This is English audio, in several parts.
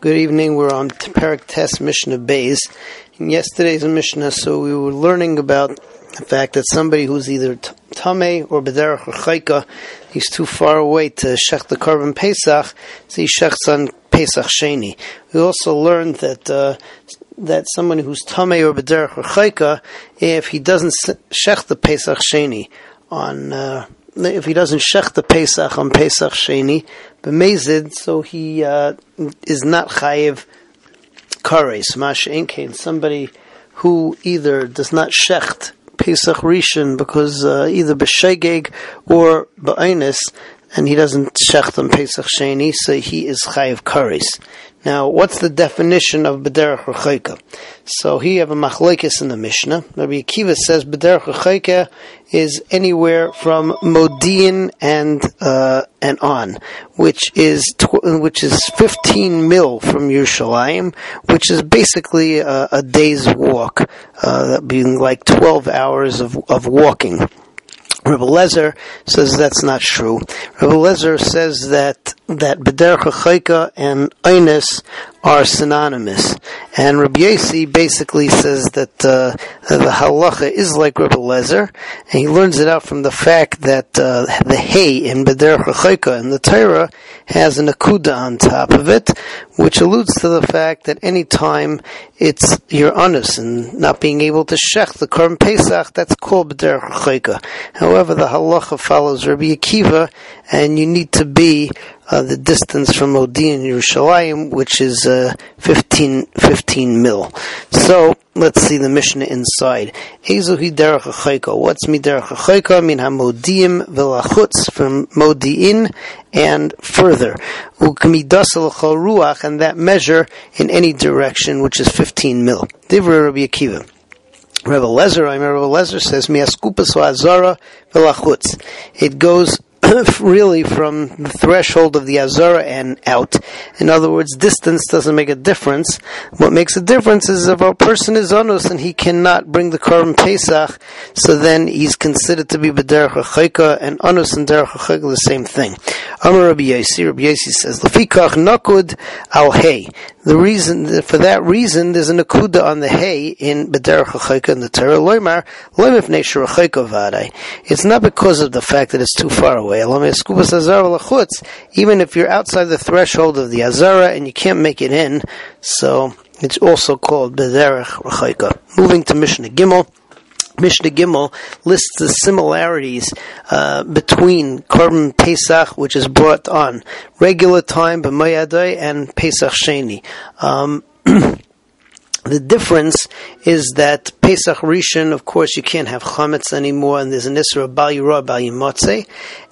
Good evening. We're on Parak Test Mishnah Bays. In yesterday's Mishnah, so we were learning about the fact that somebody who's either Tame or Bederach or Chayka, he's too far away to Shech the Korban Pesach, so he Shechs on Pesach Sheni. We also learned that uh, that someone who's Tame or Bederach or Chayka, if he doesn't Shech the Pesach Sheni on uh, if he doesn't shech the Pesach on Pesach Sheni, b'mezid, so he uh, is not chayiv kares. Masha inkein, somebody who either does not shecht Pesach Rishon because uh, either b'shegeg or b'ainis, and he doesn't shecht on Pesach Sheni, so he is chayiv kares. Now, what's the definition of Bederach Rechaika? So here you have a machlekes in the Mishnah. Rabbi Akiva says Bederach Rechaika is anywhere from Modi'in and uh, and on, which is tw- which is 15 mil from Yerushalayim, which is basically a, a day's walk, uh, that being like 12 hours of, of walking. Rabbi Lezer says that's not true. Rabbi Lezer says that that Bederach Chayka and Einis are synonymous. And Rabbi Yossi basically says that uh, the halacha is like Rabbi Lezer, and he learns it out from the fact that uh, the hay in Bederach Chayka in the Torah has an akuda on top of it, which alludes to the fact that any time it's your honest and not being able to shech the Korban Pesach, that's called Bederach Chayka. However, the halacha follows Rabbi Akiva, and you need to be uh, the distance from Modi and Yerushalayim, which is uh, 15, 15 mil. So let's see the Mishnah inside. Ezuhi derech achayka. What's mi derech achayka? Min hamodiim velachutz from Modi'in and further. Ukmidasal ruach and that measure in any direction, which is 15 mil. Divra Rabbi Akiva. Rabbi Lezer, I remember Rabbi Lezer says, "Miaskupas va'azara velachutz." It goes really from the threshold of the Azara and out. In other words, distance doesn't make a difference. What makes a difference is if a person is onus and he cannot bring the Korban Pesach, so then he's considered to be B'derech HaChaika, and onus and Derech HaChaika the same thing. Amar Rabbi Yossi, Rabbi Yossi says, Lefikach nakud al hay. The reason, for that reason, there's an akuda on the hay in B'derech HaChaika in the Torah, nesher HaChaika It's not because of the fact that it's too far away even if you're outside the threshold of the Azara and you can't make it in, so it's also called Bederech Rechaika. Moving to Mishnah Gimel. Mishnah Gimel lists the similarities uh, between Korban Pesach, which is brought on regular time, B'mayadai, and Pesach Sheni. Um, The difference is that Pesach Rishon, of course, you can't have chametz anymore, and there's an isra of bal yimotze,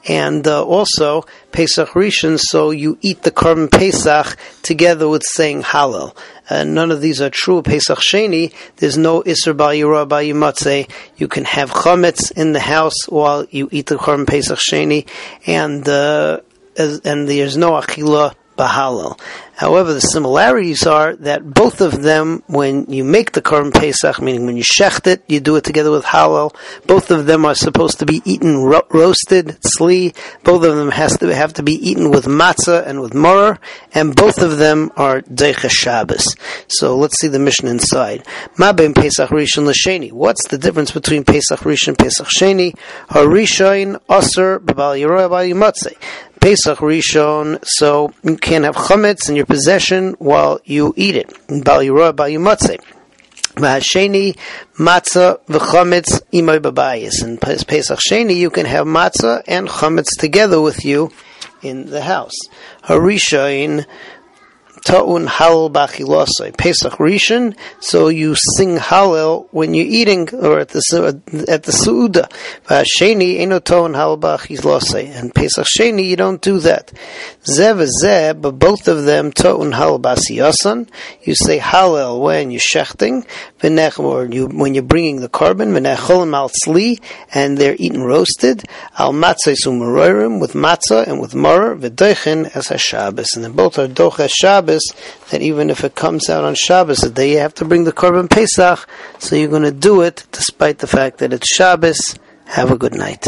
and uh, also Pesach Rishon, so you eat the korban Pesach together with saying Hallel. And none of these are true. Pesach Sheni, there's no isra bal yirah, yimotze. You can have chametz in the house while you eat the korban Pesach Sheni, and uh, and there's no achila Bahalal. However, the similarities are that both of them, when you make the Korban Pesach, meaning when you shecht it, you do it together with Hallel. Both of them are supposed to be eaten ro- roasted, tzli. Both of them has to have to be eaten with matzah and with morer, and both of them are Deicha Shabbos. So let's see the Mishnah inside. Ma ben Pesach Rishon l'Sheni. What's the difference between Pesach Rishon and Pesach Sheni? Harishain Aser B'Bal Yeroy B'Al Pesach Rishon, so you can't have chametz in your possession while you eat it. Bal Yirah, Bal Yimatze. V'hasheni matzah v'chametz imoy babayis. In Pesach Sheni, you can have matzah and chametz together with you in the house. Harishain ta'un hallel b'achilosai. Pesach Rishon, so you sing hallel when you're eating or at the at the suuda. Sheni eno ta'un hallel b'achilosai. And Pesach Sheni, you don't do that. Zev zeh, but both of them ta'un hallel b'asiyasan. You say halal when you're shechting, or you, when you're bringing the korban, v'necholim al tzli, and they're eaten roasted, al matzah sumarorim, with matzah and with morer, v'doichin as ha-Shabbos. And they both are doch That even if it comes out on Shabbos, the day you have to bring the Korban Pesach, so you're going to do it despite the fact that it's Shabbos. Have a good night.